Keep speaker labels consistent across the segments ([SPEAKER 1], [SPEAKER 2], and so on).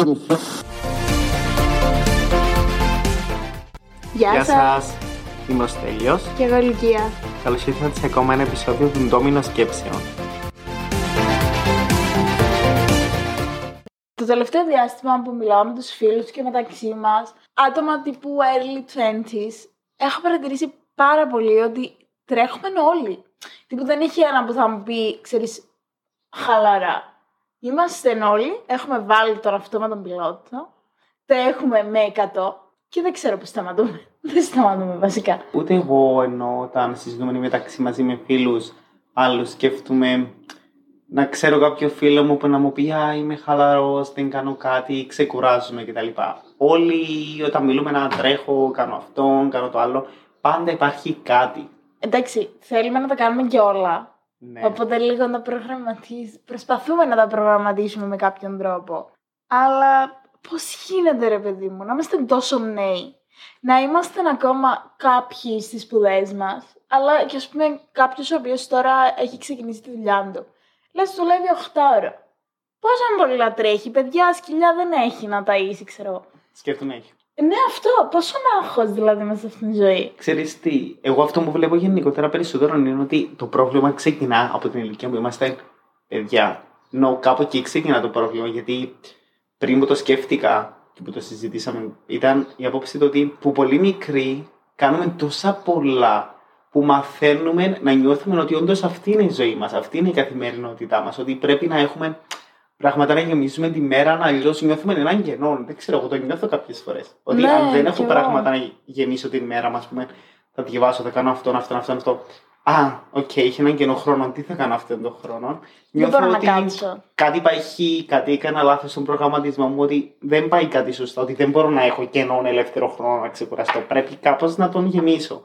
[SPEAKER 1] Γεια,
[SPEAKER 2] Γεια
[SPEAKER 1] σας.
[SPEAKER 2] σας, είμαι ο Στέλιος.
[SPEAKER 1] Και εγώ Λυκία.
[SPEAKER 2] Καλώς ήρθατε σε ακόμα ένα επεισόδιο του Ντόμινο Σκέψεων.
[SPEAKER 1] Το τελευταίο διάστημα που μιλάω με τους φίλους και μεταξύ μας, άτομα τύπου early 20s, έχω παρατηρήσει πάρα πολύ ότι τρέχουμε όλοι. Τύπου δεν έχει ένα που θα μου πει, ξέρεις, χαλαρά. Είμαστε όλοι, έχουμε βάλει τον αυτό με τον πιλότο, τρέχουμε με 100 και δεν ξέρω πώς σταματούμε. δεν σταματούμε βασικά.
[SPEAKER 2] Ούτε εγώ ενώ όταν συζητούμε μεταξύ μαζί με φίλους άλλους σκέφτομαι να ξέρω κάποιο φίλο μου που να μου πει «Α, είμαι χαλαρός, δεν κάνω κάτι, ξεκουράζομαι» κτλ. Όλοι όταν μιλούμε να τρέχω, κάνω αυτό, κάνω το άλλο, πάντα υπάρχει κάτι.
[SPEAKER 1] Εντάξει, θέλουμε να τα κάνουμε και όλα.
[SPEAKER 2] Ναι.
[SPEAKER 1] Οπότε λίγο να προγραμματίσουμε. Προσπαθούμε να τα προγραμματίσουμε με κάποιον τρόπο. Αλλά πώς γίνεται, ρε παιδί μου, να είμαστε τόσο νέοι; Να είμαστε ακόμα κάποιοι στις σπουδές μας, αλλά και ας πούμε κάποιος ο οποίος τώρα έχει ξεκινήσει τη δουλειά του. Λες, δουλεύει 8 ώρα. Πόσο πολύ να τρέχει, παιδιά, σκυλιά δεν έχει να ταΐσει, ξέρω. εγώ.
[SPEAKER 2] Σκέφτομαι έχει.
[SPEAKER 1] Ναι, αυτό. Πόσο άγχο δηλαδή μέσα σε αυτήν τη ζωή.
[SPEAKER 2] Ξέρεις τι, εγώ αυτό που βλέπω γενικότερα περισσότερο είναι ότι το πρόβλημα ξεκινά από την ηλικία που είμαστε παιδιά. Νο, κάπου εκεί ξεκινά το πρόβλημα, γιατί πριν που το σκέφτηκα και που το συζητήσαμε, ήταν η απόψη του ότι που πολύ μικροί κάνουμε τόσα πολλά που μαθαίνουμε να νιώθουμε ότι όντως αυτή είναι η ζωή μας, αυτή είναι η καθημερινότητά μας, ότι πρέπει να έχουμε πράγματα να γεμίζουμε τη μέρα, να αλλιώς νιώθουμε έναν κενό. Δεν ξέρω, εγώ το νιώθω κάποιες φορές. Ότι
[SPEAKER 1] Ναι,
[SPEAKER 2] αν δεν
[SPEAKER 1] κι
[SPEAKER 2] έχω
[SPEAKER 1] εγώ.
[SPEAKER 2] πράγματα να γεμίσω την μέρα μας, ας πούμε, θα διαβάσω, θα κάνω αυτό, αυτό, αυτό, αυτό. Α, οκ, έχει έναν κενό χρόνο. Τι θα κάνω αυτόν τον χρόνο;
[SPEAKER 1] Δεν μπορώ να κάτσω.
[SPEAKER 2] κάτι πάει χ, κάτι έκανα λάθος στον προγραμματισμό μου, ότι δεν πάει κάτι σωστά, ότι δεν μπορώ να έχω κενό ελεύθερο χρόνο να ξεκουραστώ. Πρέπει κάπως να τον γεμίσω.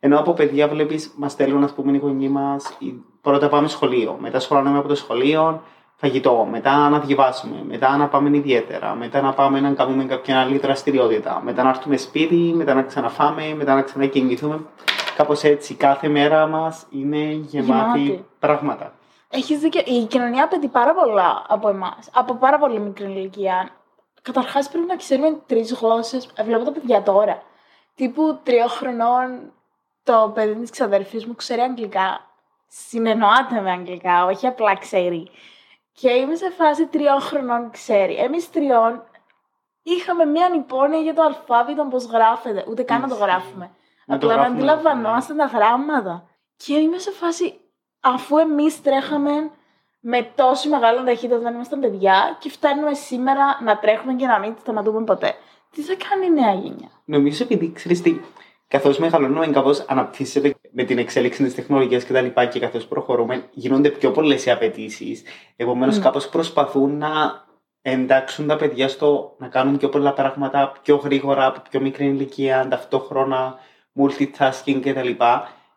[SPEAKER 2] Ενώ από παιδιά βλέπεις, μας στέλνουν, ας πούμε, οι γονείς μας, πρώτα πάμε σχολείο, μετά σχολάμε από το σχολείο, φαγητό, μετά να διαβάσουμε, μετά να πάμε ιδιαίτερα, μετά να πάμε να κάνουμε κάποια άλλη δραστηριότητα, μετά να έρθουμε σπίτι, μετά να ξαναφάμε, μετά να ξανακινηθούμε. Κάπως έτσι, κάθε μέρα μας είναι γεμάτη,
[SPEAKER 1] Γεμάτη.
[SPEAKER 2] πράγματα.
[SPEAKER 1] Έχεις δίκιο. Η κοινωνία απαιτεί πάρα πολλά από εμάς. Από πάρα πολύ μικρή ηλικία. Καταρχάς πρέπει να ξέρουμε τρεις γλώσσες. Βλέπω τα παιδιά τώρα. Τύπου τριών χρονών το παιδί της ξαδέρφης μου ξέρει αγγλικά. Συνεννοάται με αγγλικά, όχι απλά ξέρει. Και είμαι σε φάση τριών χρονών ξέρει. Εμείς τριών είχαμε μία υπόνοια για το αλφάβητο πώς γράφεται. Ούτε καν να το
[SPEAKER 2] Ισχύει.
[SPEAKER 1] γράφουμε.
[SPEAKER 2] Να το
[SPEAKER 1] Απλά να
[SPEAKER 2] γράφουμε,
[SPEAKER 1] αντιλαμβανόμαστε τα γράμματα. Και είμαι σε φάση, αφού εμείς τρέχαμε με τόση μεγάλη ταχύτητα όταν ήμασταν παιδιά και φτάνουμε σήμερα να τρέχουμε και να μην σταματούμε ποτέ. Τι θα κάνει η νέα γενιά;
[SPEAKER 2] Νομίζω επειδή ξέρεις τι, καθώς μεγαλώνουμε, κάπως αναπτύσσεται με την εξέλιξη της τεχνολογίας και τα λοιπά και καθώς προχωρούμε, γίνονται πιο πολλές οι απαιτήσεις. Επομένως,
[SPEAKER 1] Mm.
[SPEAKER 2] κάπως προσπαθούν να εντάξουν τα παιδιά στο να κάνουν πιο πολλά πράγματα πιο γρήγορα, από πιο μικρή ηλικία, ταυτόχρονα, multitasking κτλ.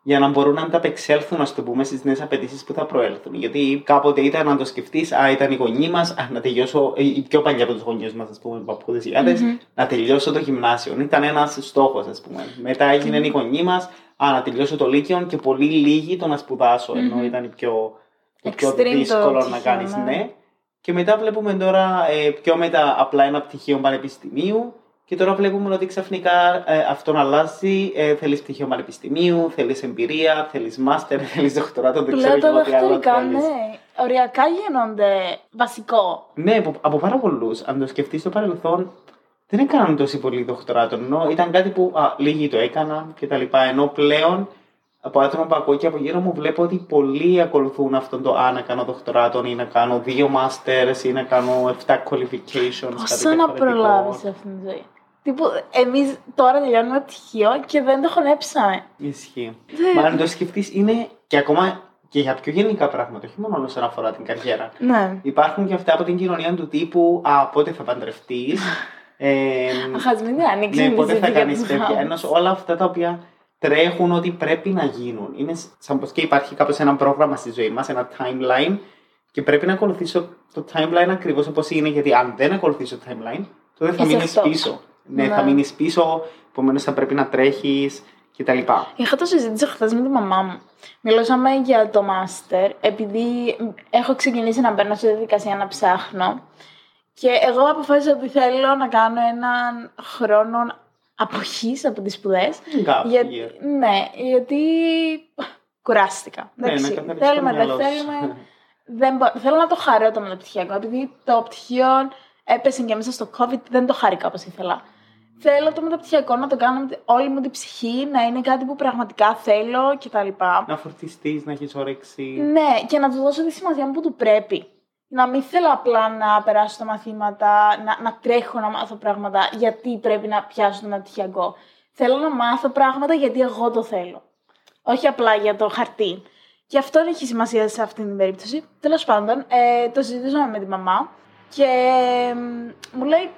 [SPEAKER 2] Για να μπορούν να ανταπεξέλθουν, ας το πούμε, στις νέες απαιτήσεις που θα προέλθουν. Γιατί κάποτε ήταν να το σκεφτείς, Α, ήταν οι γονείς μας, να τελειώσω, ε, οι πιο παλιά από τους γονείς μας, ας πούμε, παππούδες γιάδε,
[SPEAKER 1] Μμμ.
[SPEAKER 2] να τελειώσω το γυμνάσιο. Ήταν ένας στόχος, ας πούμε. Μετά έγινε οι γονείς μας, Α, να τελειώσω το Λύκειο και πολύ λίγοι το να σπουδάσω. Ενώ
[SPEAKER 1] Μμμ.
[SPEAKER 2] ήταν η πιο, το πιο
[SPEAKER 1] Extreme το
[SPEAKER 2] δύσκολο να
[SPEAKER 1] πτυχίο,
[SPEAKER 2] κάνεις,
[SPEAKER 1] ναι.
[SPEAKER 2] ναι. Και μετά βλέπουμε τώρα ε, πιο μετά απλά ένα πτυχίο πανεπιστημίου. Και τώρα βλέπουμε ότι ξαφνικά ε, αυτόν αλλάζει. Ε, θέλεις πτυχίο πανεπιστημίου, θέλεις εμπειρία, θέλεις μάστερ, θέλεις δοκτοράτο. Δεν ξέρω
[SPEAKER 1] Πλέον τα
[SPEAKER 2] και εγώ τι άλλο
[SPEAKER 1] δαχτυλικά,
[SPEAKER 2] θέλεις.
[SPEAKER 1] ναι. Οριακά γίνονται βασικό.
[SPEAKER 2] Ναι, από, από πάρα πολλούς. Αν το σκεφτείς στο παρελθόν, δεν έκαναν τόσο πολύ δοκτοράτο. Ενώ ήταν κάτι που α, λίγοι το έκαναν κτλ. Ενώ πλέον από άτομα που ακούω και από γύρω μου βλέπω ότι πολλοί ακολουθούν αυτόν το α, να κάνω δοκτοράτο ή να κάνω δύο masters ή να κάνω 7 qualifications.
[SPEAKER 1] Πόσο να προλάβεις αυτήν τη ζωή. Τύπου, εμείς τώρα τελειώνουμε πτυχίο και δεν το χωνέψαμε.
[SPEAKER 2] Ισχύει.
[SPEAKER 1] Δεν-
[SPEAKER 2] Μα αν το σκεφτείς, είναι και ακόμα και για πιο γενικά πράγματα, όχι μόνο όσον αφορά την καριέρα.
[SPEAKER 1] Ναι.
[SPEAKER 2] Υπάρχουν και αυτά από την κοινωνία του τύπου Α, πότε θα παντρευτείς; Ε,
[SPEAKER 1] Αχ, μην την ανοίξει
[SPEAKER 2] ναι,
[SPEAKER 1] η
[SPEAKER 2] πότε θα
[SPEAKER 1] συζήτηση
[SPEAKER 2] κάνεις
[SPEAKER 1] για τους
[SPEAKER 2] παιδιά.
[SPEAKER 1] γάμους.
[SPEAKER 2] Ενώ όλα αυτά τα οποία τρέχουν ότι πρέπει να γίνουν. Είναι σαν πως και υπάρχει κάπως ένα πρόγραμμα στη ζωή μας, ένα timeline, και πρέπει να ακολουθήσω το timeline ακριβώς όπως είναι, γιατί αν δεν ακολουθήσω το timeline, τότε θα
[SPEAKER 1] Είσαι
[SPEAKER 2] μείνεις
[SPEAKER 1] αυτό.
[SPEAKER 2] πίσω. Ναι,
[SPEAKER 1] Ναι.
[SPEAKER 2] θα μείνεις πίσω, επομένως θα πρέπει να τρέχεις κτλ.
[SPEAKER 1] Είχα το συζήτηση χθες με τη μαμά μου. Μιλούσαμε για το μάστερ, επειδή έχω ξεκινήσει να μπαίνω στη διαδικασία να ψάχνω. Και εγώ αποφάσισα ότι θέλω να κάνω έναν χρόνο αποχής από τις σπουδές.
[SPEAKER 2] Gap
[SPEAKER 1] Για-
[SPEAKER 2] year.
[SPEAKER 1] Ναι, γιατί κουράστηκα.
[SPEAKER 2] Ναι,
[SPEAKER 1] Εντάξει,
[SPEAKER 2] να καθαρίσεις το
[SPEAKER 1] θέλουμε, δεν
[SPEAKER 2] μυαλό σου.
[SPEAKER 1] θέλουμε. Δεν μπο- Θέλω να το χαρώ το μεταπτυχιακό, επειδή το πτυχίο έπεσε και μέσα στο COVID, δεν το χάρηκα όπως ήθελα. Θέλω το μεταπτυχιακό να το κάνω με όλη μου την ψυχή, να είναι κάτι που πραγματικά θέλω κτλ.
[SPEAKER 2] Να φορτιστείς, να έχεις όρεξη.
[SPEAKER 1] Ναι, και να του δώσω τη σημασία μου που του πρέπει. Να μην θέλω απλά να περάσω τα μαθήματα, να, να τρέχω να μάθω πράγματα γιατί πρέπει να πιάσω το μεταπτυχιακό. Θέλω να μάθω πράγματα γιατί εγώ το θέλω. Όχι απλά για το χαρτί. Και αυτό έχει σημασία σε αυτή την περίπτωση. Τέλος πάντων, ε, το συζητήσαμε με τη μαμά και ε, μου λέει: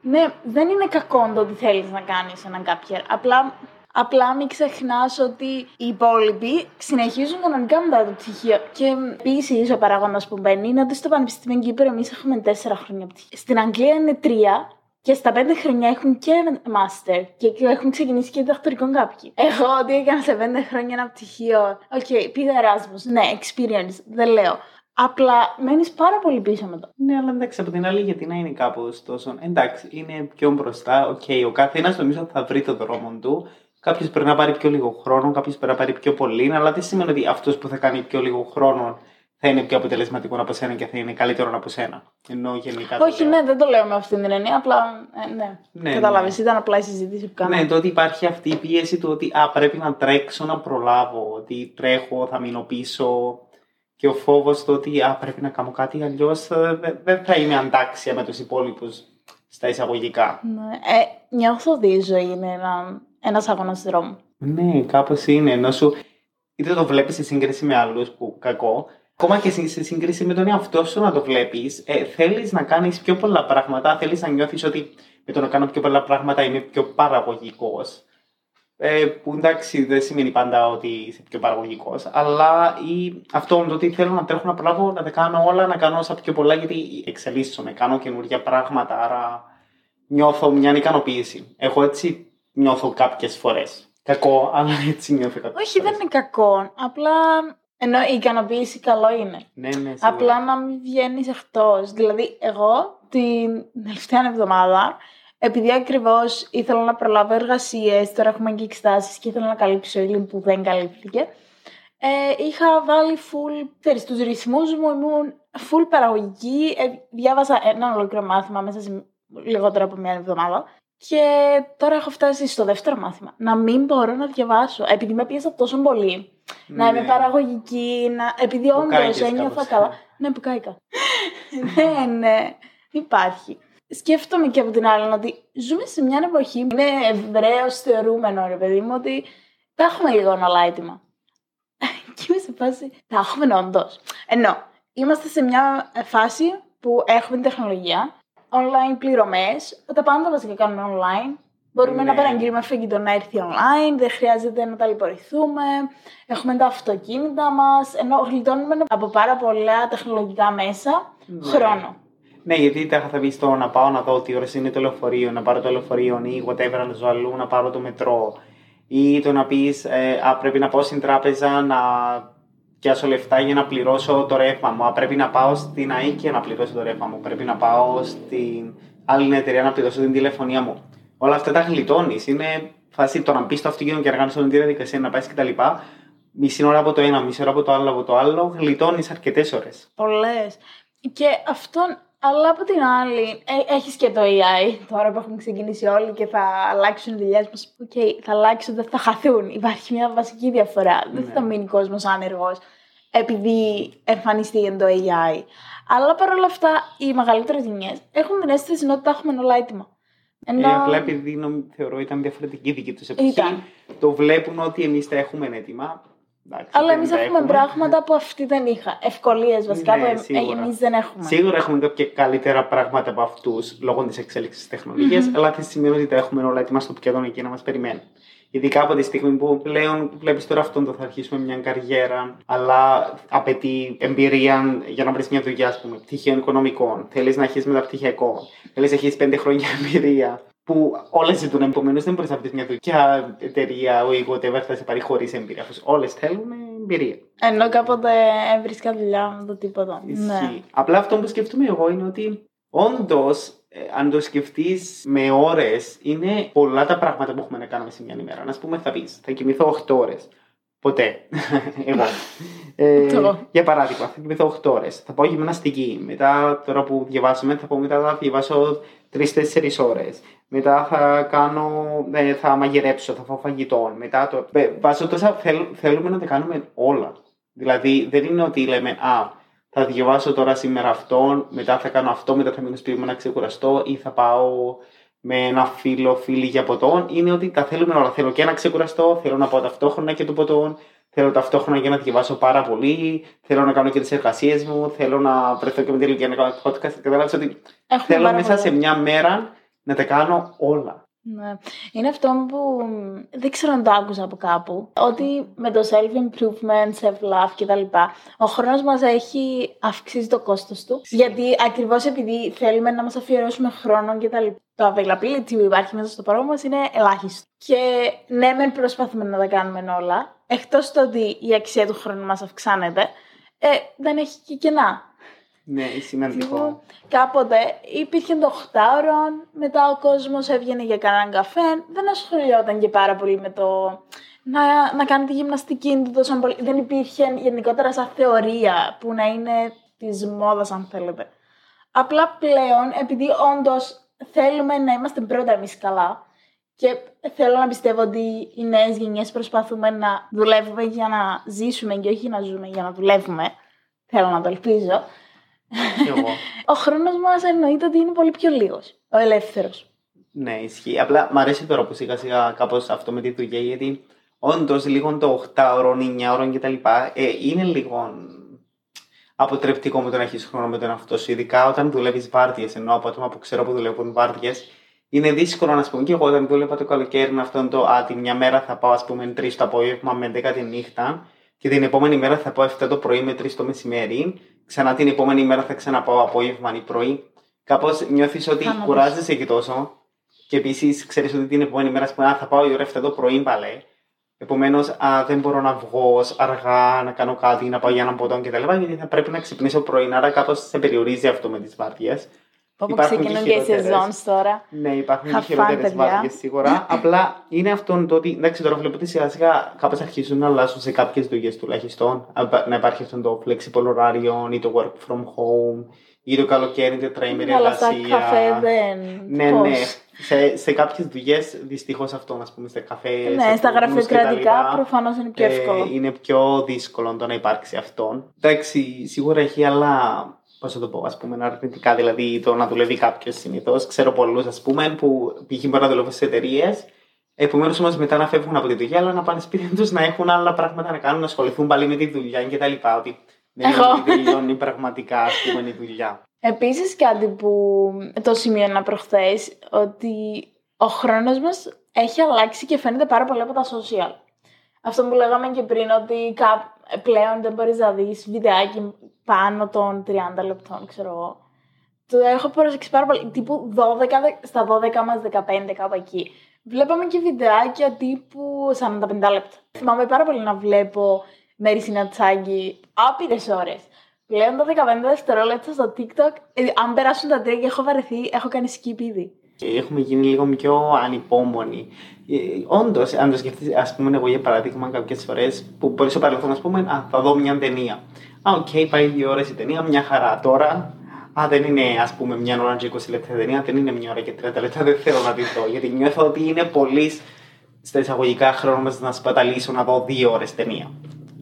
[SPEAKER 1] Ναι, δεν είναι κακό το ότι θέλεις να κάνεις έναν κάποιερ. Απλά, απλά μην ξεχνάς ότι οι υπόλοιποι συνεχίζουν κανονικά μετά το πτυχίο. Και επίσης, ο παράγοντας που μπαίνει είναι ότι στο Πανεπιστήμιο Κύπρου εμείς έχουμε τέσσερα χρόνια πτυχίο. Στην Αγγλία είναι τρία και στα πέντε χρόνια έχουν και μάστερ και έχουν ξεκινήσει και διδακτορικό κάποιοι. Εγώ ότι έκανα σε πέντε χρόνια ένα πτυχίο. OK, okay, πήγα Erasmus. Ναι, experience, δεν λέω. Απλά μένεις πάρα πολύ πίσω μετά.
[SPEAKER 2] Ναι, αλλά εντάξει, από την άλλη, γιατί να είναι κάπως τόσο. Εντάξει, είναι πιο μπροστά. Οκ, ο καθένας νομίζω θα βρει το δρόμο του. Κάποιος πρέπει να πάρει πιο λίγο χρόνο, κάποιος πρέπει να πάρει πιο πολύ. Αλλά δεν σημαίνει ότι αυτός που θα κάνει πιο λίγο χρόνο θα είναι πιο αποτελεσματικό από σένα και θα είναι καλύτερο από σένα. Ενώ γενικά. το
[SPEAKER 1] Όχι,
[SPEAKER 2] λέω.
[SPEAKER 1] ναι, δεν το λέω με αυτήν την έννοια. Απλά. Ε, ναι,
[SPEAKER 2] Ναι,
[SPEAKER 1] Κατάλαβες,
[SPEAKER 2] ναι.
[SPEAKER 1] ήταν απλά η συζήτηση που κάναμε.
[SPEAKER 2] Ναι, το ότι υπάρχει αυτή η πίεση του ότι α, πρέπει να τρέξω να προλάβω, ότι τρέχω, θα μείνω πίσω. Και ο φόβος του ότι α, πρέπει να κάνω κάτι, αλλιώς δεν θα είμαι αντάξια με τους υπόλοιπους στα εισαγωγικά.
[SPEAKER 1] Ναι. Ε, νιώθω ότι η ζωή είναι ένα ένας αγώνας δρόμου.
[SPEAKER 2] Ναι, κάπως είναι. Ενώ σου είτε το βλέπεις σε σύγκριση με άλλους που κακό, ακόμα και σε σε σύγκριση με τον εαυτό σου να το βλέπεις, ε, θέλεις να κάνεις πιο πολλά πράγματα. Θέλεις να νιώθεις ότι με το να κάνω πιο πολλά πράγματα είμαι πιο παραγωγικός. Ε, που εντάξει δεν σημαίνει πάντα ότι είσαι πιο παραγωγικός, αλλά ή αυτό το ότι θέλω να τρέχω να προλάβω, να τα κάνω όλα, να κάνω όσα πιο πολλά, γιατί εξελίσσομαι, κάνω καινούργια πράγματα, άρα νιώθω μια ικανοποίηση. Εγώ έτσι νιώθω κάποιες φορές. Κακό, αλλά έτσι νιώθω κάποιες
[SPEAKER 1] Όχι, δεν είναι κακό. Απλά. Ενώ η ικανοποίηση καλό είναι.
[SPEAKER 2] Ναι, ναι, σίγουρα.
[SPEAKER 1] Απλά να μην βγαίνεις εκτός. Δηλαδή, εγώ την τελευταία εβδομάδα, επειδή ακριβώς ήθελα να προλάβω εργασίες, τώρα έχουμε και εξετάσει και ήθελα να καλύψω η που δεν καλύφθηκε, ε, είχα βάλει full. Ξέρεις, τους ρυθμούς μου ήμουν full παραγωγική. Ε, διάβασα ένα ολόκληρο μάθημα μέσα σε λιγότερο από μια εβδομάδα. Και τώρα έχω φτάσει στο δεύτερο μάθημα. Να μην μπορώ να διαβάσω. Επειδή με πίεσα τόσο πολύ. Να είμαι
[SPEAKER 2] Ναι.
[SPEAKER 1] παραγωγική. Να... Επειδή
[SPEAKER 2] Που
[SPEAKER 1] όντως
[SPEAKER 2] κάηκες
[SPEAKER 1] ένιωθα
[SPEAKER 2] κάπως.
[SPEAKER 1] καλά. Ναι, που κάηκα. ναι, ναι. Υπάρχει. Σκέφτομαι και από την άλλη ότι ζούμε σε μια εποχή που είναι ευρέω θεωρούμενο, ρε παιδί μου, ότι τα έχουμε λίγο όλα έτοιμα. και είμαι σε φάση, τα έχουμε όντως. Ενώ είμαστε σε μια φάση που έχουμε την τεχνολογία, online πληρωμές, τα πάντα βασικά κάνουμε online. Μπορούμε
[SPEAKER 2] Ναι.
[SPEAKER 1] να παραγγείλουμε φαγητό να έρθει online, δεν χρειάζεται να ταλαιπωρηθούμε. Έχουμε τα αυτοκίνητα μας, ενώ γλιτώνουμε από πάρα πολλά τεχνολογικά μέσα
[SPEAKER 2] Ναι.
[SPEAKER 1] χρόνο.
[SPEAKER 2] Ναι, γιατί τα θα πει στο να πάω να δω τι ώρες είναι το λεωφορείο, να πάρω το λεωφορείο ή whatever να ζω αλλού, να πάρω το μετρό. Ή το να πεις, ε, α, πρέπει να πάω στην τράπεζα να πιάσω λεφτά για να πληρώσω το ρεύμα μου. Α, πρέπει να πάω στην ΑΗΚ για να πληρώσω το ρεύμα μου. Πρέπει να πάω στην άλλη εταιρεία να πληρώσω την τηλεφωνία μου. Όλα αυτά τα γλιτώνεις. Είναι φάση το να μπεις στο αυτοκίνητο και να κάνεις όλη τη διαδικασία, να πάεις κτλ. Μισή ώρα από το ένα, μισή ώρα από το άλλο, από το άλλο, γλιτώνεις αρκετές ώρες.
[SPEAKER 1] Πολλές. Και αυτό, αλλά από την άλλη, ε, έχεις και το AI τώρα που έχουν ξεκινήσει όλοι και θα αλλάξουν οι δουλειές μας. Οκ, θα αλλάξουν, δεν θα χαθούν. Υπάρχει μια βασική διαφορά. Δεν
[SPEAKER 2] Ναι.
[SPEAKER 1] θα μείνει κόσμος άνεργος επειδή εμφανιστεί το AI. Αλλά παρόλα αυτά, οι μεγαλύτερες γενιές έχουν την αίσθηση ότι τα έχουμε όλα έτοιμα. Ενώ...
[SPEAKER 2] Ε, απλά επειδή νομ- θεωρώ ήταν διαφορετική δική τους εποχή,
[SPEAKER 1] Ήταν.
[SPEAKER 2] το βλέπουν ότι εμείς τα έχουμε έτοιμα. Εντάξει,
[SPEAKER 1] Αλλά
[SPEAKER 2] δεν
[SPEAKER 1] εμείς
[SPEAKER 2] τα
[SPEAKER 1] έχουμε πράγματα που αυτοί δεν είχαν. Ευκολίες βασικά
[SPEAKER 2] Ναι,
[SPEAKER 1] που
[SPEAKER 2] σίγουρα.
[SPEAKER 1] εμείς δεν έχουμε.
[SPEAKER 2] Σίγουρα έχουμε κάποια καλύτερα πράγματα από αυτούς λόγω της εξέλιξης της τεχνολογίας, αλλά δεν σημαίνει ότι τα έχουμε όλα έτοιμα στο πιάτο εκεί να μας περιμένουν. Ειδικά από τη στιγμή που πλέον βλέπεις τώρα αυτόν το θα αρχίσουμε μια καριέρα, αλλά απαιτεί εμπειρία για να βρεις μια δουλειά, ας πούμε, πτυχίων οικονομικών. Θέλεις να έχει μεταπτυχιακό. Θέλεις να έχει πέντε χρόνια εμπειρία. Που όλες ζητούν, επομένω δεν μπορείς να βρεις μια δουλειά, εταιρεία ή whatever θα σε πάρει χωρίς εμπειρία. Όλες θέλουν εμπειρία.
[SPEAKER 1] Ενώ κάποτε έβρισκα δουλειά με το τίποτα. Ναι.
[SPEAKER 2] Ισχύει. Απλά αυτό που σκέφτομαι εγώ είναι ότι όντως, αν το σκεφτείς με ώρες, είναι πολλά τα πράγματα που έχουμε να κάνουμε σε μια ημέρα. Να πούμε, θα πεις, θα κοιμηθώ 8 ώρες. Ποτέ. Εγώ. ε, για παράδειγμα, θα κοιμηθώ 8 ώρες. Θα πάω γυμναστική. Μετά, τώρα που διαβάσουμε, θα πω μετά θα διαβάσω 3-4 ώρες. Μετά θα κάνω, ε, θα μαγειρέψω, θα φάω φαγητό. Μετά το. Ε, βάζω τόσα. Θέλ, θέλουμε να τα κάνουμε όλα. Δηλαδή, δεν είναι ότι λέμε, Α, θα διαβάσω τώρα σήμερα αυτόν, μετά θα κάνω αυτό, μετά θα μείνω σπίτι μου να ξεκουραστώ ή θα πάω με ένα φίλο, φίλη για ποτόν. Είναι ότι τα θέλουμε όλα. Θέλω και να ξεκουραστώ, θέλω να πάω ταυτόχρονα και το ποτόν, θέλω ταυτόχρονα για να διαβάσω πάρα πολύ, θέλω να κάνω και τις εργασίες μου, θέλω να βρεθώ και με τη για να κάνω podcast. Κατάλαβε ότι Έχουμε θέλω μέσα σε μια μέρα να τα κάνω όλα.
[SPEAKER 1] Ναι. Είναι αυτό που δεν ξέρω αν το άκουσα από κάπου. Ότι με το self-improvement, self-love κτλ. Ο χρόνος μας έχει αυξήσει το κόστος του. Γιατί ακριβώς επειδή θέλουμε να μας αφιερώσουμε χρόνο κτλ. Το availability που υπάρχει μέσα στο πρόγραμμα μας είναι ελάχιστο. Και ναι, μεν προσπαθούμε να τα κάνουμε όλα. Εκτός το ότι η αξία του χρόνου μας αυξάνεται, ε, δεν έχει και κενά.
[SPEAKER 2] Ναι, σημαντικό.
[SPEAKER 1] Κάποτε υπήρχε το 8ωρο, μετά ο κόσμος έβγαινε για κανέναν καφέ. Δεν ασχολιόταν και πάρα πολύ με το να, να κάνει τη γυμναστική του τόσο πολύ. Δεν υπήρχε γενικότερα σαν θεωρία που να είναι της μόδας, αν θέλετε. Απλά πλέον, επειδή όντως θέλουμε να είμαστε πρώτα εμείς καλά, και θέλω να πιστεύω ότι οι νέες γενιές προσπαθούμε να δουλεύουμε για να ζήσουμε και όχι να ζούμε για να δουλεύουμε. Θέλω να το ελπίζω ο χρόνος μας εννοείται ότι είναι πολύ πιο λίγος. Ο ελεύθερος.
[SPEAKER 2] Ναι, ισχύει. Απλά μου αρέσει τώρα που σιγά σιγά κάπως αυτό με τη δουλειά, γιατί όντως λίγο το 8 ώρο, 9 ώρο κτλ. Ε, είναι λίγο αποτρεπτικό με το να έχεις χρόνο με τον εαυτό σου. Ειδικά όταν δουλεύεις βάρδιες. Ενώ από άτομα που ξέρω που δουλεύουν βάρδιες, είναι δύσκολο να πούμε και εγώ όταν δούλευα το καλοκαίρι με αυτόν το Α, τη μια μέρα θα πάω ας πούμε 3 το απόγευμα με 11 τη νύχτα και την επόμενη μέρα θα πάω 7 το πρωί με 3 το μεσημέρι ξανά την επόμενη μέρα θα ξαναπάω απόγευμα ή πρωί. Κάπως νιώθεις ότι κουράζεσαι και τόσο. Και επίσης ξέρεις ότι την επόμενη μέρα πούμε, θα πάω η ώρα 7 το πρωί πάλι. Επομένως, δεν μπορώ να βγω αργά, να κάνω κάτι, να πάω για έναν ποτό κτλ. Γιατί θα πρέπει να ξυπνήσω πρωί. Άρα κάπως σε περιορίζει αυτό με τις βάρδιες.
[SPEAKER 1] Που ξεκινούν και οι σεζόνς τώρα.
[SPEAKER 2] Ναι, υπάρχουν και χειρότερες βάρδιε σίγουρα. Απλά είναι αυτό το ότι. Εντάξει, τώρα βλέπω ότι σιγά σιγά κάπως αρχίζουν να αλλάζουν σε κάποιες δουλειές τουλάχιστον. Να υπάρχει αυτό το flexible horario ή το work from home ή το καλοκαίρι τετραήμερη εργασία.
[SPEAKER 1] Αλλά στα καφέ δεν.
[SPEAKER 2] Ναι, ναι. Σε, σε κάποιες δουλειές δυστυχώς αυτό, ας πούμε, στα καφέ.
[SPEAKER 1] Ναι, στα γραφειοκρατικά προφανώς είναι πιο εύκολο.
[SPEAKER 2] Ε, είναι πιο δύσκολο το να υπάρξει αυτό. Εντάξει, σίγουρα έχει άλλα πώς θα το πω, ας πούμε, αρνητικά, δηλαδή το να δουλεύει κάποιος συνήθως. Ξέρω πολλούς, ας πούμε, που π.χ. μπορεί να δουλεύουν σε εταιρείες, επομένως όμως μετά να φεύγουν από τη δουλειά, αλλά να πάνε σπίτι τους να έχουν άλλα πράγματα να κάνουν, να ασχοληθούν πάλι με τη δουλειά κτλ. Ότι δεν είναι ότι τελειώνει πραγματικά, ας πούμε, η δουλειά.
[SPEAKER 1] Επίσης, κάτι που το σημείωνα προχθές, ότι ο χρόνος μας έχει αλλάξει και φαίνεται πάρα πολύ από τα social. Αυτό που λέγαμε και πριν, ότι πλέον δεν μπορείς να δεις βιντεάκι πάνω των 30 λεπτών, ξέρω εγώ. Το έχω προσέξει πάρα πολύ. Τύπου 12, στα 12 μας 15 κάπου εκεί. Βλέπαμε και βιντεάκια τύπου 45 λεπτά. Θυμάμαι πάρα πολύ να βλέπω Μέρι Σινατσάγκη άπειρες ώρες. Πλέον τα 15 δευτερόλεπτα στο TikTok, ε, αν περάσουν τα τρία και έχω βαρεθεί, έχω κάνει skip ήδη.
[SPEAKER 2] Έχουμε γίνει λίγο πιο ανυπόμονοι. Ε, Όντως, αν το σκεφτείς, ας πούμε, εγώ για παράδειγμα, κάποιες φορές που μπορεί στο παρελθόν, ας πούμε, α, θα δω μια ταινία. Α, OK, okay, πάει δύο ώρες η ταινία, μια χαρά. Τώρα, α, δεν είναι ας πούμε μια ώρα και 20 λεπτά ταινία, δεν είναι μια ώρα και 30 λεπτά, δεν θέλω να τη δω. Γιατί νιώθω ότι είναι πολύ στα εισαγωγικά χρόνο να σπαταλήσω να δω δύο ώρες ταινία.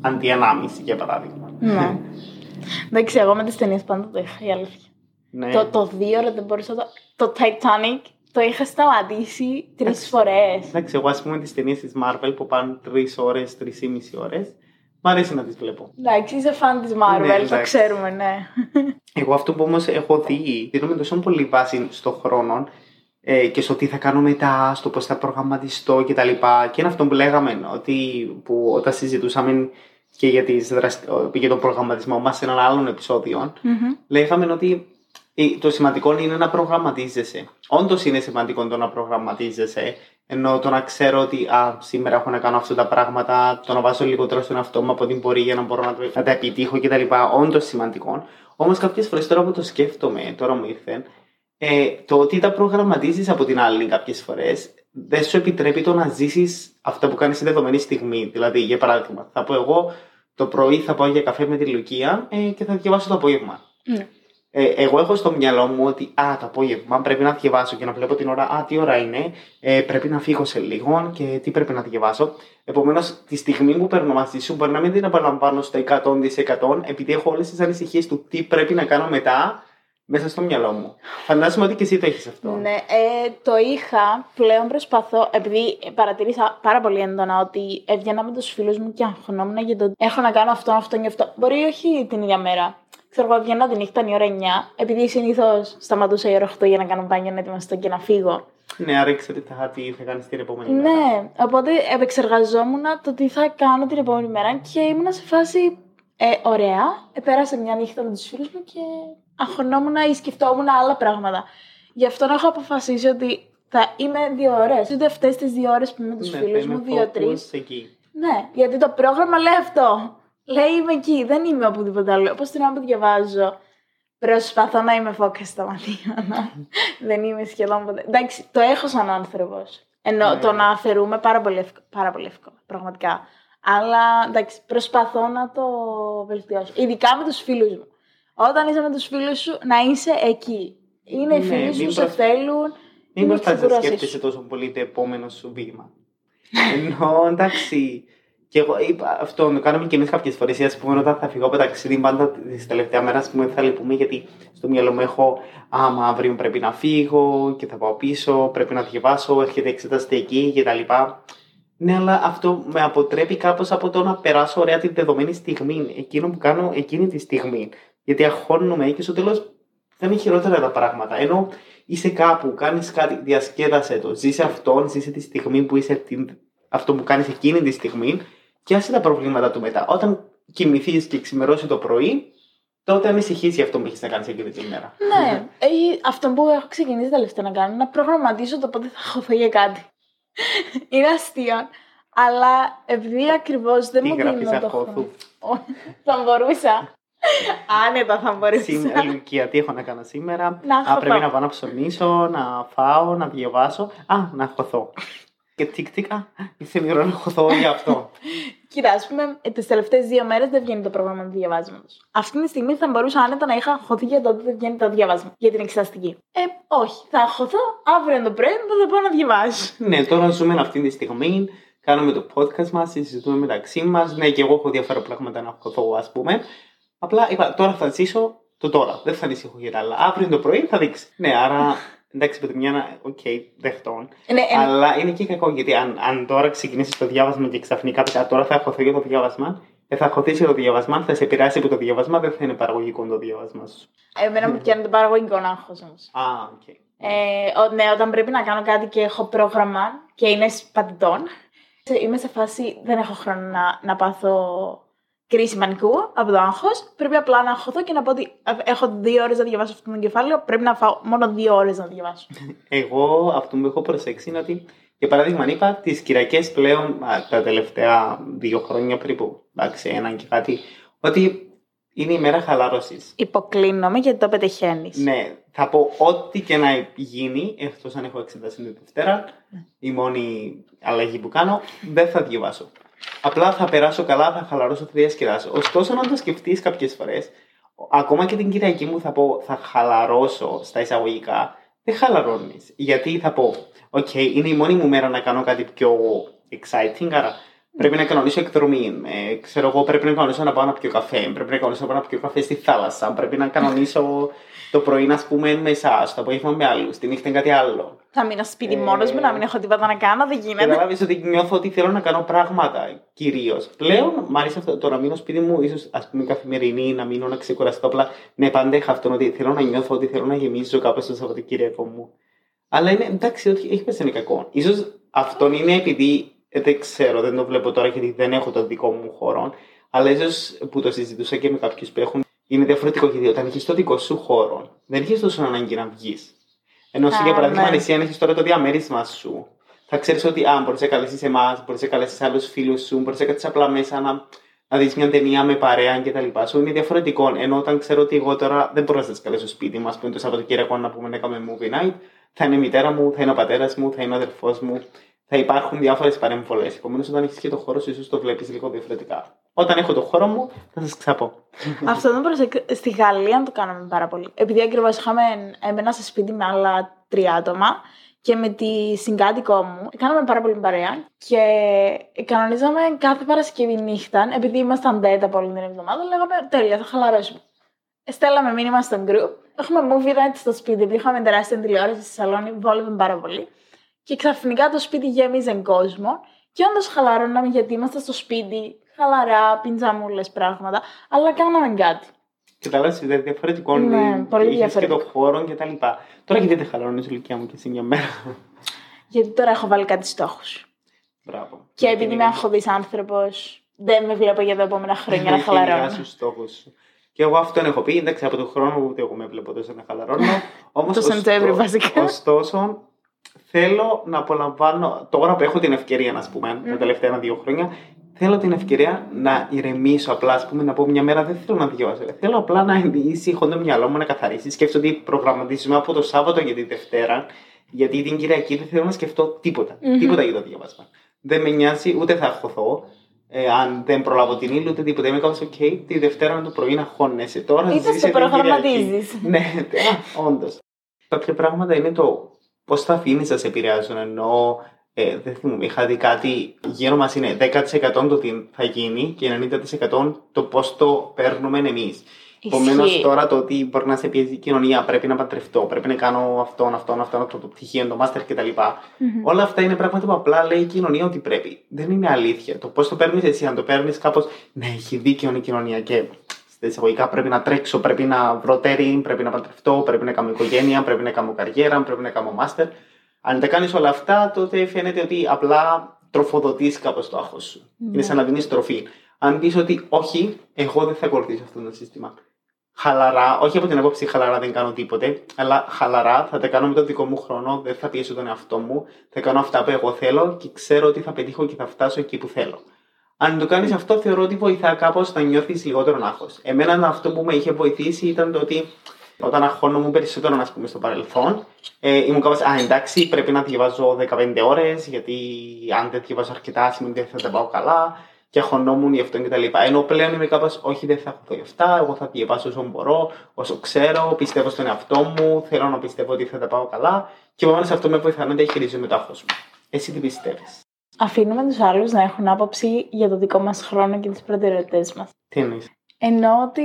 [SPEAKER 2] Αντί ανάμιση, για παράδειγμα.
[SPEAKER 1] Ναι. Εντάξει, εγώ με τις ταινίες πάντα το είχα, η αλήθεια. Ναι. Το, το δύο ώρα δεν μπορούσα το. Το Titanic το είχα σταματήσει τρεις φορές.
[SPEAKER 2] Εντάξει, εγώ ας πούμε τις ταινίες της Marvel που πάνε τρεις ώρες, τρεις ή μισή ώρες. Μ' αρέσει να τις βλέπω.
[SPEAKER 1] Εντάξει, είσαι φαν της Marvel, ναι, το ξέρουμε, ναι.
[SPEAKER 2] Εγώ αυτό που όμως έχω δει, δίνουμε τόσο πολύ βάση στον χρόνο ε, και στο τι θα κάνω μετά, στο πώς θα προγραμματιστώ κτλ. Και, και είναι αυτό που λέγαμε, ότι που όταν συζητούσαμε και για, τις δραστη... για τον προγραμματισμό μας σε έναν άλλον επεισόδιο, mm-hmm. λέγαμε ότι το σημαντικό είναι να προγραμματίζεσαι. Όντως είναι σημαντικό το να προγραμματίζεσαι, ενώ το να ξέρω ότι α, σήμερα έχω να κάνω αυτά τα πράγματα, το να βάζω λιγότερο στον εαυτό μου από την πορεία για να μπορώ να, να τα επιτύχω κτλ. Όντως σημαντικό. Όμως κάποιες φορές τώρα που το σκέφτομαι, τώρα μου ήρθε, ε, το ότι τα προγραμματίζεις από την άλλη κάποιες φορές δεν σου επιτρέπει το να ζήσεις αυτά που κάνεις στη δεδομένη στιγμή. Δηλαδή, για παράδειγμα, θα πω εγώ το πρωί θα πάω για καφέ με τη Λουκία ε, και θα διαβάσω το απόγευμα.
[SPEAKER 1] Ναι.
[SPEAKER 2] Ε, εγώ έχω στο μυαλό μου ότι α, το απόγευμα πρέπει να διαβάσω και να βλέπω την ώρα. Α, τι ώρα είναι, ε, πρέπει να φύγω σε λίγο και τι πρέπει να διαβάσω. Επομένως, τη στιγμή που παίρνω μαζί σου μπορεί να μην την απαλαμβάνω στο 100% επειδή έχω όλες τις ανησυχίες του τι πρέπει να κάνω μετά μέσα στο μυαλό μου. Φαντάζομαι ότι και εσύ το έχεις αυτό.
[SPEAKER 1] Ναι, ε, το είχα. Πλέον προσπαθώ, επειδή παρατηρήσα πάρα πολύ έντονα ότι έβγαινα με τους φίλους μου και αγχωνόμουν για το έχω να κάνω αυτό, αυτό και αυτό. Μπορεί όχι την ίδια μέρα. Ξέρω εγώ, βγαίνω τη νύχτα η ώρα 9, επειδή συνήθως σταματούσα η ώρα 8 για να κάνω μπάνιο, να ετοιμαστώ και να φύγω.
[SPEAKER 2] Ναι, άρα ήξερε τι θα, τι θα κάνεις την επόμενη μέρα.
[SPEAKER 1] Ναι, οπότε επεξεργαζόμουν το τι θα κάνω την επόμενη μέρα και ήμουν σε φάση ε, ωραία. Επέρασα μια νύχτα με τους φίλους μου και αγχωνόμουν ή σκεφτόμουν άλλα πράγματα. Γι' αυτό έχω αποφασίσει ότι θα είμαι δύο ώρες. Ούτε αυτές τις δύο ώρες που είμαι με τους
[SPEAKER 2] Ναι,
[SPEAKER 1] φίλους
[SPEAKER 2] θα
[SPEAKER 1] μου,
[SPEAKER 2] είμαι
[SPEAKER 1] δύο-τρει.
[SPEAKER 2] focus εκεί.
[SPEAKER 1] Ναι, γιατί το πρόγραμμα λέει αυτό. Λέει είμαι εκεί, δεν είμαι οπουδήποτε άλλο. Όπως την ώρα που διαβάζω, προσπαθώ να είμαι focus στα μαθήματα. δεν είμαι σχεδόν ποτέ. Εντάξει, το έχω σαν άνθρωπος. Ενώ
[SPEAKER 2] Ναι.
[SPEAKER 1] το να αφαιρούμε πάρα πολύ, εύκολο, πάρα πολύ εύκολο, πραγματικά. Αλλά εντάξει, προσπαθώ να το βελτιώσω. Ειδικά με τους φίλους μου. Όταν είσαι με τους φίλους σου, να είσαι εκεί. Είναι οι
[SPEAKER 2] Ναι,
[SPEAKER 1] φίλοι σου,
[SPEAKER 2] μην
[SPEAKER 1] σε
[SPEAKER 2] προσ-
[SPEAKER 1] θέλουν.
[SPEAKER 2] Μην
[SPEAKER 1] είναι
[SPEAKER 2] προσπαθείς να
[SPEAKER 1] εξεκούρασή
[SPEAKER 2] σκέφτεσαι
[SPEAKER 1] σου.
[SPEAKER 2] τόσο πολύ το επόμενο σου βήμα. Ενώ εντάξει, και εγώ είπα αυτό, το κάναμε και εμείς κάποιες φορές. Α πούμε, όταν θα φύγω από ταξίδι, πάντα τη τελευταία μέρα ας πούμε, θα λυπούμε γιατί στο μυαλό μου έχω Άμα αύριο πρέπει να φύγω και θα πάω πίσω, πρέπει να διαβάσω, έρχεται εξεταστική κτλ. Ναι, αλλά αυτό με αποτρέπει κάπως από το να περάσω ωραία τη δεδομένη στιγμή, εκείνο που κάνω εκείνη τη στιγμή. Γιατί αγχώνομαι και στο τέλος δεν είναι χειρότερα τα πράγματα. Ενώ είσαι κάπου, κάνεις κάτι, διασκέδασε το, ζήσε αυτόν, ζήσε τη στιγμή που είσαι την, αυτό που κάνεις εκείνη τη στιγμή και άσε τα προβλήματα του μετά. Όταν κοιμηθείς και ξημερώσει το πρωί, τότε ανησυχείς για αυτό που έχεις να κάνεις εκείνη την ημέρα.
[SPEAKER 1] Ναι, ε, αυτό που έχω ξεκινήσει τελευταία να κάνω είναι να προγραμματίσω το πότε θα χωθώ για κάτι. είναι αστείο. Αλλά επειδή ακριβώς δεν
[SPEAKER 2] Τι
[SPEAKER 1] μου
[SPEAKER 2] γράφεις
[SPEAKER 1] δίνω το
[SPEAKER 2] αχώθου;
[SPEAKER 1] χρόνο. Όχι, θα μπορούσα. Άνετα θα μπορούσα.
[SPEAKER 2] Σήμερα, Λουκία, τι έχω να κάνω σήμερα;
[SPEAKER 1] Να
[SPEAKER 2] Α,
[SPEAKER 1] χωθώ.
[SPEAKER 2] πρέπει να πάω να ψωνίσω, να φάω, να διαβάσω. Α, να χωθώ. Και τικ τικ, α, ήρθε η ώρα να χωθώ για αυτό.
[SPEAKER 1] Κοίτα, ας πούμε, τις τελευταίες δύο μέρες δεν βγαίνει το πρόγραμμα του διαβάσματος. Αυτή τη στιγμή θα μπορούσα άνετα να είχα χωθεί για το ότι δεν βγαίνει το διαβάσμα. Για την εξεταστική. Ε, όχι. Θα αγχωθώ αύριο το πρωί που θα πάω να διαβάσω.
[SPEAKER 2] ναι, τώρα ζούμε αυτή τη στιγμή. Κάνουμε το podcast μας, συζητούμε μεταξύ μας. Ναι, και εγώ έχω διάφορα πράγματα να αγχωθώ, ας πούμε. Απλά είπα, τώρα θα ζήσω το τώρα. Δεν θα ανησυχώ για τα άλλα. Αύριο το πρωί θα δείξει. Ναι, άρα εντάξει, με τη μια, να- οκ, δεχτών.
[SPEAKER 1] Ναι, ε,
[SPEAKER 2] Αλλά είναι και κακό γιατί αν, αν τώρα ξεκινήσεις το διάβασμα και ξαφνικά πεις «Α, τώρα θα αγχωθώ για το διάβασμα, ε, θα αγχωθείς για το διάβασμα, θα σε επηρεάσει από το διάβασμα, δεν θα είναι παραγωγικό το διάβασμα σου.
[SPEAKER 1] εμένα μου πιάνει το παραγωγικό άγχος όμως.
[SPEAKER 2] Α, οκ.
[SPEAKER 1] Ε, ο- ναι, όταν πρέπει να κάνω κάτι και έχω πρόγραμμα και είναι πατητών, είμαι σε φάση δεν έχω χρόνο να, να πάθω κρίση πανικού από το άγχος. Πρέπει απλά να αγχωθώ και να πω ότι ε, έχω δύο ώρες να διαβάσω αυτό το κεφάλαιο. Πρέπει να φάω μόνο δύο ώρες να διαβάσω.
[SPEAKER 2] Εγώ αυτό που έχω προσέξει είναι ότι, για παράδειγμα, είπα τις Κυριακές πλέον α, τα τελευταία δύο χρόνια περίπου, εντάξει, έναν και κάτι, ότι είναι η μέρα χαλάρωσης.
[SPEAKER 1] Υποκλίνομαι γιατί το πετυχαίνεις.
[SPEAKER 2] Ναι, θα πω ό,τι και να γίνει, εκτός αν έχω εξετάσει την Δευτέρα, η μόνη αλλαγή που κάνω, δεν θα διαβάσω. Απλά θα περάσω καλά, θα χαλαρώσω, θα διασκεδάσω. Ωστόσο, να το σκεφτείς κάποιες φορές, ακόμα και την Κυριακή μου θα πω θα χαλαρώσω στα εισαγωγικά, δεν χαλαρώνεις. Γιατί θα πω, OK, είναι η μόνη μου μέρα να κάνω κάτι πιο exciting, άρα πρέπει να κανονίσω εκδρομή. Ε, ξέρω εγώ, πρέπει να κανονίσω να πάω να πιω καφέ, πρέπει να κανονίσω να πάω να πιω καφέ στη θάλασσα, πρέπει να κανονίσω το πρωί να πούμε με εσάς, το απόγευμα με άλλους, τη νύχτα είναι κάτι άλλο.
[SPEAKER 1] Θα μείνω σπίτι
[SPEAKER 2] Ε,
[SPEAKER 1] μόνος μου, να μην έχω τίποτα να κάνω, δεν γίνεται.
[SPEAKER 2] Καταλάβει ότι νιώθω ότι θέλω να κάνω πράγματα κυρίως. Πλέον μου αρέσει αυτό το να μείνω σπίτι μου, ίσως ας πούμε καθημερινή, να μείνω να ξεκουραστώ. Απλά ναι, πάντα είχα αυτό ότι θέλω να νιώθω ότι θέλω να γεμίζω κάπως το Σαββατοκύριακο μου. Αλλά είναι εντάξει, ότι έχει πέσει είναι κακό. σω αυτό είναι επειδή ε, δεν ξέρω, δεν το βλέπω τώρα γιατί δεν έχω το δικό μου χώρο. Αλλά ίσως που το συζητούσα και με κάποιους που έχουν, είναι διαφορετικό γιατί όταν έχεις το δικό σου χώρο, δεν έχεις τόσο ανάγκη να βγεις. Ενώ εσύ,
[SPEAKER 1] Α,
[SPEAKER 2] για παράδειγμα,
[SPEAKER 1] ναι.
[SPEAKER 2] αν εσύ αν έχεις τώρα το διαμέρισμα σου, θα ξέρεις ότι αν μπορείς να καλέσεις εμάς, μπορείς να καλέσεις άλλους φίλους σου, μπορείς να κάτσει απλά μέσα να, να δεις μια ταινία με παρέα και τα λοιπά σου είναι διαφορετικό. Ενώ όταν ξέρω ότι εγώ τώρα δεν μπορώ να σας καλέσω στο σπίτι μας που είναι το Σαββατοκύριακο να πούμε να κάνουμε movie night, θα είναι η μητέρα μου, θα είναι ο πατέρας μου, θα είναι ο αδερφός μου, θα υπάρχουν διάφορες παρεμβολέ. Επομένως, όταν έχεις και το χώρο σου, ίσως το βλέπεις λίγο διαφορετικά. Όταν έχω το χώρο μου, θα σας ξαπώ.
[SPEAKER 1] Αυτό δεν μπορούσα. Στη Γαλλία το κάναμε πάρα πολύ. Επειδή ακριβώς είχαμε έμενα σε σπίτι με άλλα τρία άτομα και με τη συγκάτοικό μου, κάναμε πάρα πολύ παρέα και κανονίζαμε κάθε Παρασκευή νύχτα, επειδή ήμασταν τέτα από όλη την εβδομάδα, λέγαμε τέλεια, θα χαλαρώσουμε. Στέλναμε μήνυμα στο group. Έχουμε movie night στο σπίτι, επειδή είχαμε τεράστια τηλεόραση στη σαλόνι, βόλευε πάρα πολύ. Και ξαφνικά το σπίτι γέμιζε κόσμο. Και όντως χαλαρώναμε γιατί είμαστε στο σπίτι, χαλαρά, πιντζαμούλε πράγματα, αλλά κάναμε κάτι.
[SPEAKER 2] Καταλάβεις, είναι διαφορετικό.
[SPEAKER 1] Ναι, πολύ
[SPEAKER 2] Είχες
[SPEAKER 1] διαφορετικό.
[SPEAKER 2] και το χώρο και τα λοιπά. Τώρα γιατί δεν χαλαρώνεις η ηλικία μου και εσύ μια μέρα.
[SPEAKER 1] Γιατί τώρα έχω βάλει κάτι στόχους.
[SPEAKER 2] Μπράβο.
[SPEAKER 1] Και επειδή είμαι αγχωδή άνθρωπος, δεν με βλέπω για τα επόμενα χρόνια να χαλαρώνω.
[SPEAKER 2] στους στόχους σου. Και εγώ αυτόν έχω πει, εντάξει, από τον χρόνο ούτε εγώ με βλέπω τόσο να χαλαρώνω. Όμως.
[SPEAKER 1] Το Σεπτέμβριο, βασικά.
[SPEAKER 2] Ωστόσο, θέλω να απολαμβάνω, τώρα που έχω την ευκαιρία, να πούμε, τα τελευταία ένα-δύο χρόνια, θέλω την ευκαιρία να ηρεμήσω απλά, ας πούμε, να πω μια μέρα δεν θέλω να διαβάσω. Θέλω απλά να ησύχω το μυαλό μου να καθαρίσει. Σκέφτομαι ότι προγραμματίζουμε από το Σάββατο για τη Δευτέρα, γιατί την Κυριακή δεν θέλω να σκεφτώ τίποτα.
[SPEAKER 1] Μμμ.
[SPEAKER 2] Τίποτα για το διαβάσμα. Δεν με νοιάζει, ούτε θα αγχωθώ. Ε, αν δεν προλάβω την ύλη, ούτε τίποτα. Είμαι κάπως ok, τη Δευτέρα το πρωί να χώνεσαι. Τώρα
[SPEAKER 1] Είτε
[SPEAKER 2] ζήσε
[SPEAKER 1] το
[SPEAKER 2] την Κυριακή.
[SPEAKER 1] προγραμματίζεις.
[SPEAKER 2] ναι, όντως. Κάποια πράγματα είναι το πώς θα αφήνεις να σε επηρεάζουν. Ενώ ε, δεν θυμούμαι, είχα δει κάτι γύρω μας είναι 10% το τι θα γίνει και 90% το πώς το παίρνουμε εμείς. Επομένως,
[SPEAKER 1] Ισχύει.
[SPEAKER 2] τώρα το ότι μπορεί να σε πιέζει η κοινωνία, πρέπει να παντρευτώ, πρέπει να κάνω αυτόν, αυτόν, αυτόν, το πτυχίο, το μάστερ κτλ.
[SPEAKER 1] Μμμ.
[SPEAKER 2] Όλα αυτά είναι πράγματα που απλά λέει η κοινωνία ότι πρέπει. Δεν είναι αλήθεια. Το πώς το παίρνεις εσύ, αν το παίρνεις κάπως, ναι, έχει δίκαιο η κοινωνία και στα εισαγωγικά πρέπει να τρέξω, πρέπει να βρω τέρι, πρέπει να παντρευτώ, πρέπει να κάνω οικογένεια, πρέπει να κάνω καριέρα, πρέπει να κάνω μάστερ. Αν τα κάνεις όλα αυτά, τότε φαίνεται ότι απλά τροφοδοτείς κάπως το άγχος σου. Είναι σαν να δίνεις τροφή. Αν πεις ότι όχι, εγώ δεν θα ακολουθήσω αυτό το σύστημα. Χαλαρά, όχι από την άποψη χαλαρά δεν κάνω τίποτε, αλλά χαλαρά θα τα κάνω με τον δικό μου χρόνο, δεν θα πιέσω τον εαυτό μου, θα κάνω αυτά που εγώ θέλω και ξέρω ότι θα πετύχω και θα φτάσω εκεί που θέλω. Αν το κάνεις αυτό, θεωρώ ότι βοηθά κάπως να νιώθεις λιγότερο άγχο. Εμένα αυτό που με είχε βοηθήσει ήταν το ότι όταν αγχώνομαι περισσότερο, ας πούμε, στο παρελθόν, ε, ήμουν κάπως, α, εντάξει, πρέπει να διαβάζω 15 ώρες, γιατί αν δεν διαβάζω αρκετά, σημαίνει ότι δεν θα τα πάω καλά, και αγχωνόμουν γι' αυτό κτλ. Ενώ πλέον είμαι κάπως, όχι, δεν θα έχω γι' αυτά, εγώ θα διαβάσω όσο μπορώ, όσο ξέρω, πιστεύω στον εαυτό μου, θέλω να πιστεύω ότι θα τα πάω καλά, και επομένως αυτό με βοηθά να διαχειρίζομαι το άγχος μου. Εσύ τι πιστεύεις;
[SPEAKER 1] Αφήνουμε τους άλλους να έχουν άποψη για το δικό μας χρόνο και τις προτεραιότητέ μας.
[SPEAKER 2] Τι εννοείς;
[SPEAKER 1] Εννοώ ότι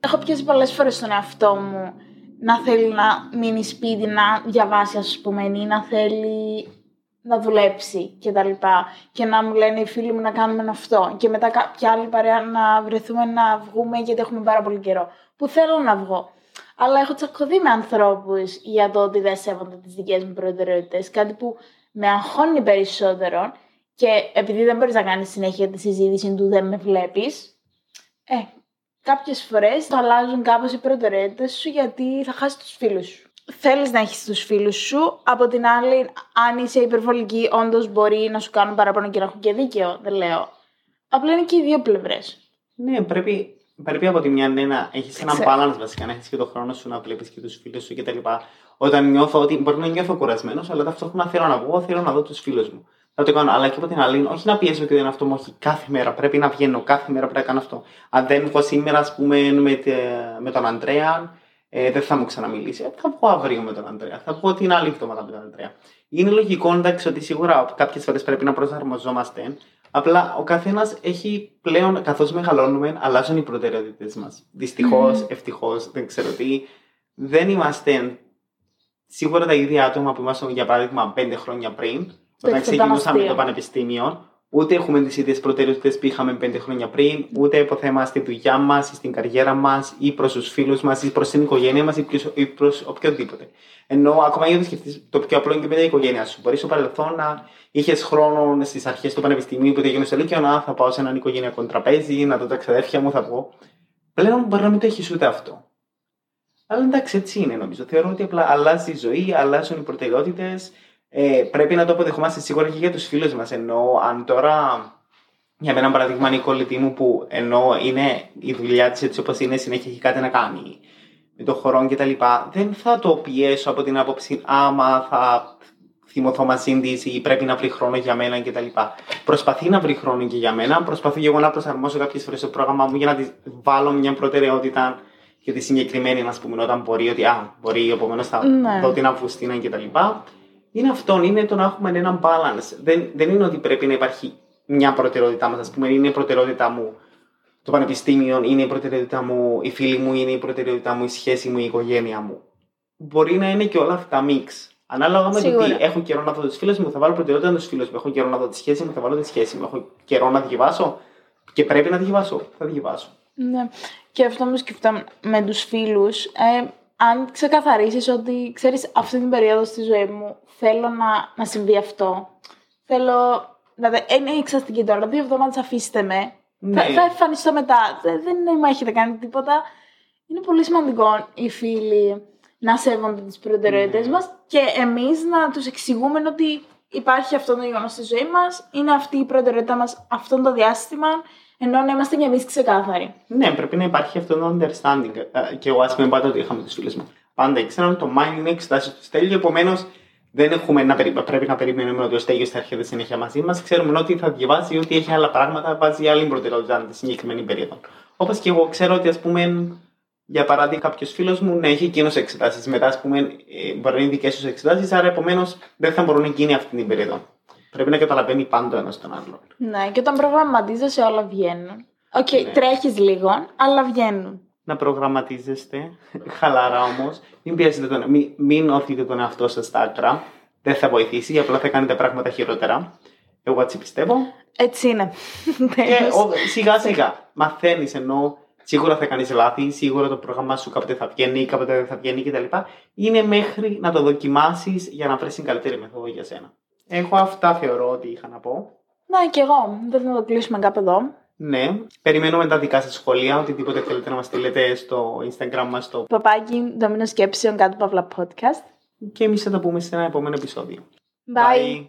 [SPEAKER 1] έχω πιάσει πολλές φορές τον εαυτό μου να θέλει να μείνει σπίτι, να διαβάσει, ας πούμε, ή να θέλει να δουλέψει και τα λοιπά. Και να μου λένε οι φίλοι μου να κάνουμε αυτό. Και μετά κάποια άλλη παρέα να βρεθούμε να βγούμε γιατί έχουμε πάρα πολύ καιρό. Που θέλω να βγω. Αλλά έχω τσακωθεί με ανθρώπους για το ότι δεν σέβονται τις δικές μου προτεραιότητες. Κάτι που με αγχώνει περισσότερο. Και επειδή δεν μπορείς να κάνεις συνέχεια τη συζήτηση του δεν με βλέπεις, ε, κάποιες φορές θα αλλάζουν κάπως οι προτεραιότητες σου γιατί θα χάσεις τους φίλους σου. Θέλεις να έχεις τους φίλους σου. Από την άλλη, αν είσαι υπερβολική, όντως μπορεί να σου κάνουν παραπάνω και να έχουν και δίκαιο. Δεν λέω. Απλά είναι και οι δύο πλευρές.
[SPEAKER 2] Ναι, πρέπει, πρέπει από τη μια ναι, να έχεις ένα
[SPEAKER 1] Ξέρω.
[SPEAKER 2] balance βασικά, να έχεις και τον χρόνο σου να βλέπεις και τους φίλους σου κτλ. Όταν νιώθω ότι μπορεί να νιώθω κουρασμένος, αλλά ταυτόχρονα θέλω να βγω, θέλω να δω τους φίλους μου. Θα το κάνω. Αλλά και από την άλλη, όχι να πιέζω ότι δεν είναι αυτό μου, όχι κάθε μέρα. Πρέπει να βγαίνω, κάθε μέρα πρέπει να κάνω αυτό. Αν δεν βγω σήμερα, ας πούμε, με, τε- με τον Αντρέα, ε, δεν θα μου ξαναμιλήσει. Ε, θα βγω αύριο με τον Αντρέα. Θα βγω την άλλη εβδομάδα με τον Αντρέα. Είναι λογικό εντάξει ότι σίγουρα κάποιες φορές πρέπει να προσαρμοζόμαστε. Απλά ο καθένας έχει πλέον, καθώς μεγαλώνουμε, αλλάζουν οι προτεραιότητες μας. Δυστυχώς,
[SPEAKER 1] Μμμ.
[SPEAKER 2] ευτυχώς, δεν ξέρω τι. Δεν είμαστε σίγουρα τα ίδια άτομα που ήμασταν για παράδειγμα πέντε χρόνια πριν, όταν
[SPEAKER 1] Εντάξει,
[SPEAKER 2] ξεκινούσαμε
[SPEAKER 1] ήταν
[SPEAKER 2] το
[SPEAKER 1] αστείο.
[SPEAKER 2] πανεπιστήμιο. Ούτε έχουμε τις ίδιες προτεραιότητες που είχαμε πέντε χρόνια πριν, ούτε από θέμα στη δουλειά μας, ή στην καριέρα μας, ή προς τους φίλους μας, ή προς την οικογένεια μας, ή προς οποιοδήποτε. Ενώ ακόμα για να σκεφτείς το πιο απλό είναι και με την οικογένεια σου. Μπορείς στο παρελθόν να είχες χρόνο στις αρχές του πανεπιστημίου που τελειώνεις στο Λύκειο να θα πάω σε έναν οικογενειακό τραπέζι, να δω τα ξαδέρφια μου, θα πω. Πλέον μπορεί να μην το έχεις ούτε αυτό. Αλλά εντάξει, έτσι είναι νομίζω. Θεωρώ ότι απλά αλλάζει η ζωή, αλλάζουν οι προτεραιότητες. Ε, πρέπει να το αποδεχόμαστε σίγουρα και για τους φίλους μας. Ενώ αν τώρα Για μένα, παράδειγμα, είναι η κολλητή μου που ενώ είναι η δουλειά της έτσι όπως είναι, συνέχεια έχει κάτι να κάνει με το χώρο κτλ. Δεν θα το πιέσω από την άποψη άμα θα θυμωθώ μαζί της ή πρέπει να βρει χρόνο για μένα κτλ. Προσπαθεί να βρει χρόνο και για μένα. Προσπαθεί εγώ να προσαρμόσω κάποιες φορές το πρόγραμμά μου για να της βάλω μια προτεραιότητα για τη συγκεκριμένη, ας πούμε, όταν μπορεί ότι α, μπορεί, επομένως θα
[SPEAKER 1] Ναι.
[SPEAKER 2] δω την Αυγουστίνα κτλ. Είναι αυτό, είναι το να έχουμε ένα balance. Δεν, δεν είναι ότι πρέπει να υπάρχει μια προτεραιότητά μας. Α πούμε, είναι η προτεραιότητά μου το πανεπιστήμιο, είναι η προτεραιότητά μου, οι φίλοι μου, είναι η προτεραιότητά μου, η σχέση μου, η οικογένεια μου. Μπορεί να είναι και όλα αυτά μίξ. Ανάλογα με το
[SPEAKER 1] Σίγουρα.
[SPEAKER 2] τι έχω καιρό να δω του φίλου μου, θα βάλω προτεραιότητα στους φίλους μου. Έχω καιρό να δω τη σχέση μου, θα βάλω τη σχέση μου. Έχω καιρό να διαβάσω και πρέπει να διαβάσω. Θα διαβάσω.
[SPEAKER 1] Ναι. Και αυτό μου σκεφτόμουν με τους φίλους. Ε, αν ξεκαθαρίσεις ότι, ξέρεις, αυτή την περίοδο στη ζωή μου θέλω να, να συμβεί αυτό. Θέλω... Δηλαδή, ε, είναι εξαστική τώρα. Δύο εβδομάδες αφήστε με.
[SPEAKER 2] Ναι.
[SPEAKER 1] Θα, θα εμφανιστώ μετά. Δεν, δεν με έχετε κάνει τίποτα. Είναι πολύ σημαντικό οι φίλοι να σέβονται τις προτεραιότητες
[SPEAKER 2] Ναι.
[SPEAKER 1] μας και εμείς να τους εξηγούμε ότι υπάρχει αυτό το γεγονός στη ζωή μας, είναι αυτή η προτεραιότητά μας αυτό το διάστημα, ενώ να είμαστε και εμείς ξεκάθαροι.
[SPEAKER 2] Ναι, πρέπει να υπάρχει αυτό το understanding. Ε, Και εγώ, ας πούμε, πάντα το είχα με του φίλου μου. Πάντα ήξεραν ότι το Μάιο είναι εξετάσεις του Στέλιου, επομένως δεν έχουμε να περι... πρέπει να περιμένουμε ότι ο Στέλιος θα έρχεται συνέχεια μαζί μας. Ξέρουμε ότι θα διαβάζει ή ότι έχει άλλα πράγματα, βάζει άλλη προτεραιότητα τη συγκεκριμένη περίοδο. Όπως και εγώ ξέρω ότι, ας πούμε, για παράδειγμα, κάποιος φίλος μου να έχει εκείνος εξετάσεις. Μετά, ας πούμε, ε, μπορεί να είναι δικές τους εξετάσεις, άρα επομένως δεν θα μπορούν να γίνει αυτή την περίοδο. Πρέπει να καταλαβαίνει πάντα ο ένας τον άλλον.
[SPEAKER 1] Ναι, και όταν προγραμματίζεσαι όλα βγαίνουν. Οκ,
[SPEAKER 2] Ναι.
[SPEAKER 1] τρέχεις λίγο, αλλά βγαίνουν.
[SPEAKER 2] να προγραμματίζεστε χαλαρά όμως. Μην πιέσετε τον, μην, μην ωθείτε τον εαυτό σας στα άκρα. Δεν θα βοηθήσει, απλά θα κάνετε πράγματα χειρότερα. Εγώ έτσι πιστεύω.
[SPEAKER 1] Έτσι είναι.
[SPEAKER 2] Και
[SPEAKER 1] Τέλος.
[SPEAKER 2] ο- σιγά σιγά μαθαίνεις ενώ σίγουρα θα κάνεις λάθη, σίγουρα το πρόγραμμά σου κάποτε θα βγαίνει, κάποτε δεν θα βγαίνει κτλ. Είναι μέχρι να το δοκιμάσεις για να βρεις την καλύτερη μεθόδο για σένα. Εγώ αυτά θεωρώ ότι είχα να πω.
[SPEAKER 1] Ναι, και εγώ. Δεν θα το κλείσουμε κάπου εδώ.
[SPEAKER 2] Ναι, περιμένουμε τα δικά σας σχόλια, οτιδήποτε θέλετε να μας στείλετε στο Instagram μας στο...
[SPEAKER 1] Παπάκι, δομήνο σκέψεων κάτω παύλα podcast.
[SPEAKER 2] και εμείς θα τα πούμε σε ένα επόμενο επεισόδιο.
[SPEAKER 1] Bye.